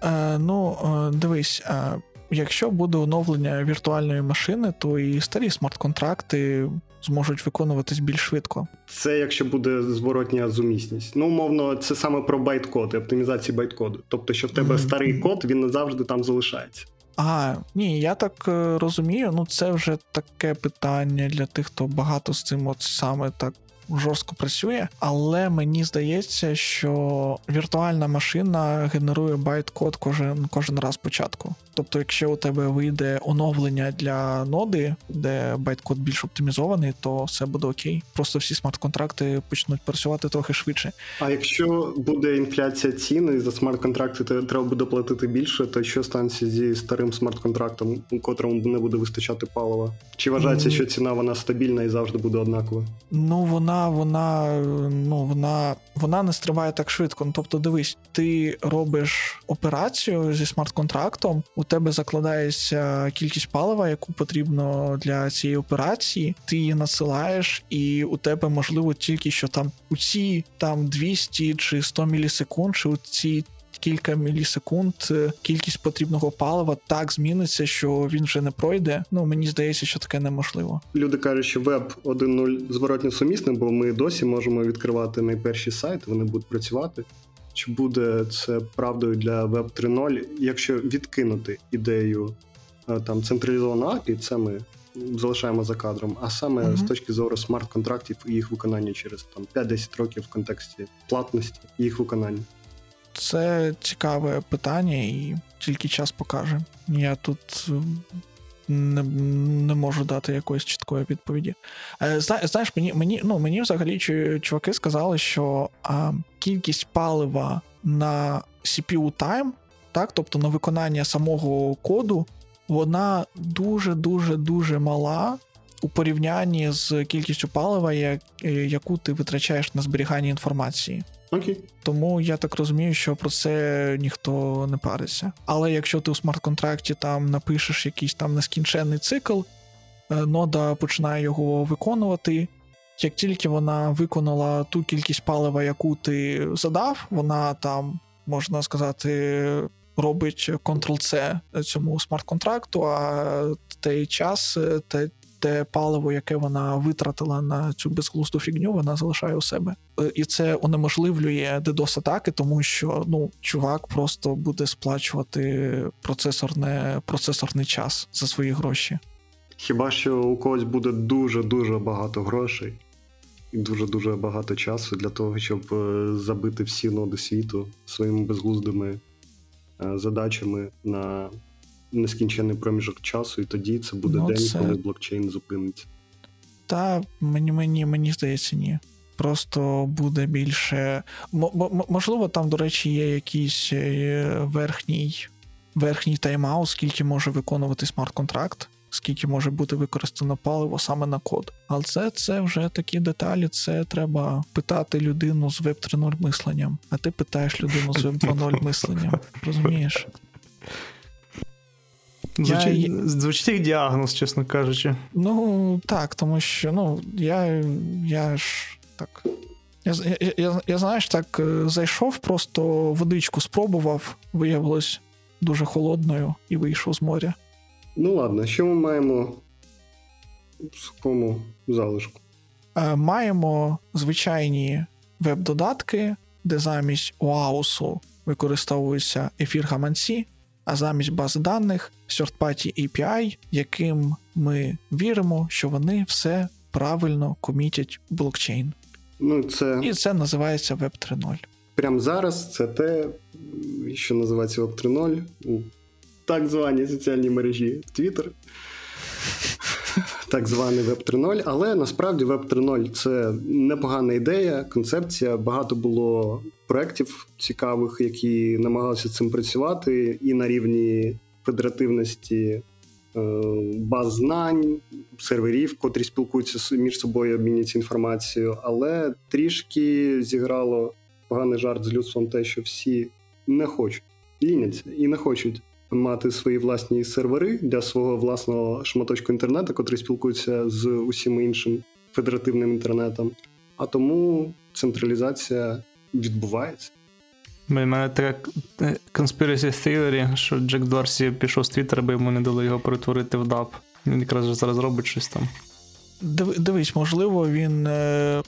Е, ну, е, дивись, е, якщо буде оновлення віртуальної машини, то і старі смарт-контракти зможуть виконуватись більш швидко. Це якщо буде зворотня зумісність. Ну, умовно, це саме про байткод, і оптимізацію байт-коду. Тобто, що в тебе Мгм. старий код, він не завжди там залишається. А, ні, я так е, розумію. Ну, це вже таке питання для тих, хто багато з цим от саме так жорстко працює. Але мені здається, що віртуальна машина генерує байт-код кожен, кожен раз спочатку. Тобто, якщо у тебе вийде оновлення для ноди, де байт-код більш оптимізований, то все буде окей. Просто всі смарт-контракти почнуть працювати трохи швидше. А якщо буде інфляція цін і за смарт-контракти треба буде платити більше, то що станеться зі старим смарт-контрактом, у котрому не буде вистачати палива? Чи вважається, що ціна вона стабільна і завжди буде однакова? Ну, вона, вона, вона, ну, вона, вона не стриває так швидко. Ну, тобто, дивись, ти робиш операцію зі смарт-контрактом, у тебе закладається кількість палива, яку потрібно для цієї операції, ти її надсилаєш, і у тебе можливо тільки що там у ці там 200 чи 100 мілісекунд, чи у ці. Кілька мілісекунд е, кількість потрібного палива так зміниться, що він вже не пройде. Ну мені здається, що таке неможливо. Люди кажуть, що веб 1.0 зворотньо сумісний, бо ми досі можемо відкривати найперші сайти, вони будуть працювати. Чи буде це правдою для веб 3.0, якщо відкинути ідею е, там централізованого API, це ми залишаємо за кадром, а саме Мгм. з точки зору смарт-контрактів і їх виконання через там 5-10 років в контексті платності і їх виконання. Це цікаве питання, і тільки час покаже. Я тут не, не можу дати якоїсь чіткої відповіді. Е, зна- Знаєш, мені, мені, ну, мені взагалі чуваки сказали, що а, кількість палива на CPU time, так, тобто на виконання самого коду, вона дуже-дуже дуже мала у порівнянні з кількістю палива, як, е, яку ти витрачаєш на зберігання інформації. Окей. Тому я так розумію, що про це ніхто не париться. Але якщо ти у смарт-контракті там напишеш якийсь там нескінченний цикл, е, нода починає його виконувати. Як тільки вона виконала ту кількість палива, яку ти задав, вона там, можна сказати, робить Ctrl-C цьому смарт-контракту, а той час, е, те, паливо, яке вона витратила на цю безглузду фігню, вона залишає у себе. Е, І це унеможливлює DDoS атаки, тому що ну, чувак просто буде сплачувати процесорне, процесорний час за свої гроші. Хіба що у когось буде дуже-дуже багато грошей і дуже-дуже багато часу для того, щоб е, забити всі ноди світу своїми безглуздими е, задачами на нескінчений проміжок часу, і тоді це буде Ну, день, це- коли блокчейн зупиниться. Та мені, мені, мені здається, ні. Просто буде більше. М- можливо, там, до речі, є якийсь е, верхній, верхній тайм-аут, скільки може виконувати смарт-контракт, скільки може бути використано паливо саме на код. Але це, це вже такі деталі, це треба питати людину з Web 3.0 мисленням, а ти питаєш людину з Web 2.0 мисленням. Розумієш? Звучить, Я- звучить як діагноз, чесно кажучи. Ну, так, тому що ну, я, я ж так. Я, я, я, я знаєш, так е, зайшов, просто водичку спробував, виявилось дуже холодною і вийшов з моря. Ну ладно, що ми маємо в сухому залишку? Е, Маємо звичайні веб-додатки, де замість OAuS використовуються ефір гаманці, а замість баз даних third-party API, яким ми віримо, що вони все правильно комітять блокчейн. Ну, це І це називається Web 3.0. прямо зараз це те, що називається Web 3.0 у так званій соціальній мережі Twitter. Так званий Web 3.0, але насправді Web 3.0 це непогана ідея, концепція. Багато було проєктів цікавих, які намагалися цим працювати, і на рівні федеративності е, баз знань, серверів, котрі спілкуються між собою, обмінюються інформацією, але трішки зіграло поганий жарт з людством те, що всі не хочуть, ліняться і не хочуть мати свої власні сервери для свого власного шматочку інтернету, котрий спілкується з усім іншим федеративним інтернетом. А тому централізація відбувається. У мене така conspiracy theory, що Джек Дорсі пішов з Твіттера, бо йому не дали його перетворити в DAP. Він якраз зараз робить щось там. Дивись, можливо, він. е,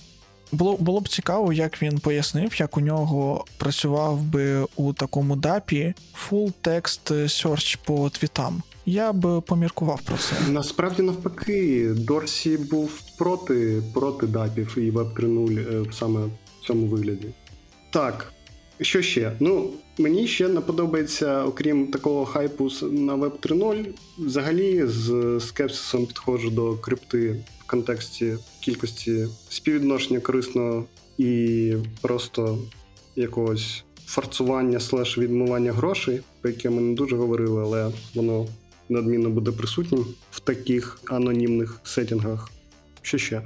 Було, було б цікаво, як він пояснив, як у нього працював би у такому дапі full text search по твітам. Я б поміркував про це. Насправді навпаки, Дорсі був проти, проти дапів і Web 3.0 е, саме в цьому вигляді. Так, що ще? Ну, мені ще не подобається, окрім такого хайпу на Web 3.0, взагалі з скепсисом підходжу до крипти в контексті кількості співвідношення корисного і просто якогось фарцування слеш відмивання грошей, про яке ми не дуже говорили, але воно надмінно буде присутнім в таких анонімних сетінгах. Що ще?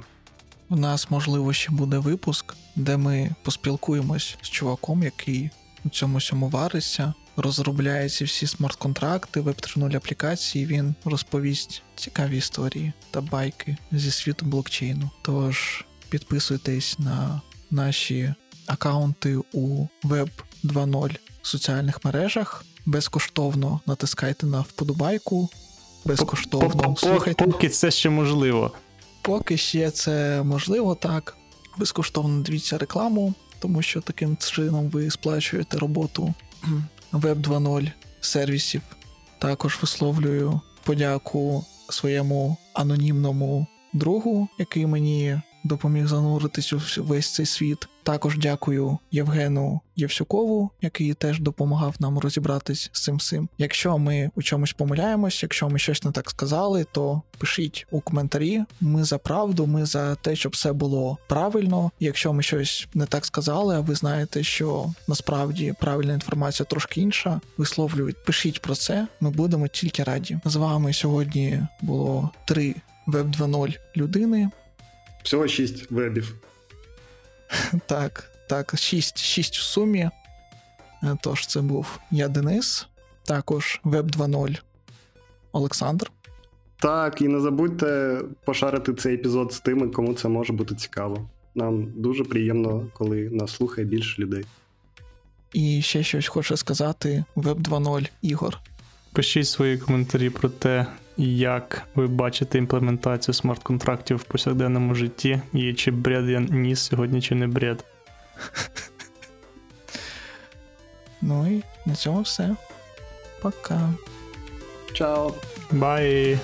У нас, можливо, ще буде випуск, де ми поспілкуємось з чуваком, який у цьому всьому вариться, розробляє ці всі смарт-контракти, веб 3.0 аплікації. Він розповість цікаві історії та байки зі світу блокчейну. Тож підписуйтесь на наші акаунти у Web 2.0 соціальних мережах. Безкоштовно натискайте на вподобайку. Безкоштовно слухайте. Поки це ще можливо. Поки ще це можливо, так. Безкоштовно дивіться рекламу, тому що таким чином ви сплачуєте роботу *clears throat* Web 2.0 сервісів. Також висловлюю подяку своєму анонімному другу, який мені допоміг зануритись у весь цей світ. Також дякую Євгену Євсюкову, який теж допомагав нам розібратись з цим всім. Якщо ми у чомусь помиляємось, якщо ми щось не так сказали, то пишіть у коментарі. Ми за правду, ми за те, щоб все було правильно. Якщо ми щось не так сказали, а ви знаєте, що насправді правильна інформація трошки інша, висловлюють, пишіть про це. Ми будемо тільки раді. З вами сьогодні було три Web 2.0 людини. Всього шість вебів. *laughs* Так, так, шість, шість в сумі. Е, тож, це був я Денис, також Web 2.0 Олександр. Так, і не забудьте пошарити цей епізод з тими, кому це може бути цікаво. Нам дуже приємно, коли нас слухає більше людей. І ще щось хоче сказати Web 2.0 Ігор. Пишіть свої коментарі про те, як ви бачите імплементацію смарт-контрактів в повсякденному житті, і чи бред я ніс сьогодні, чи не бред. *laughs* Ну і на цьому все. Пока. Чао. Бай!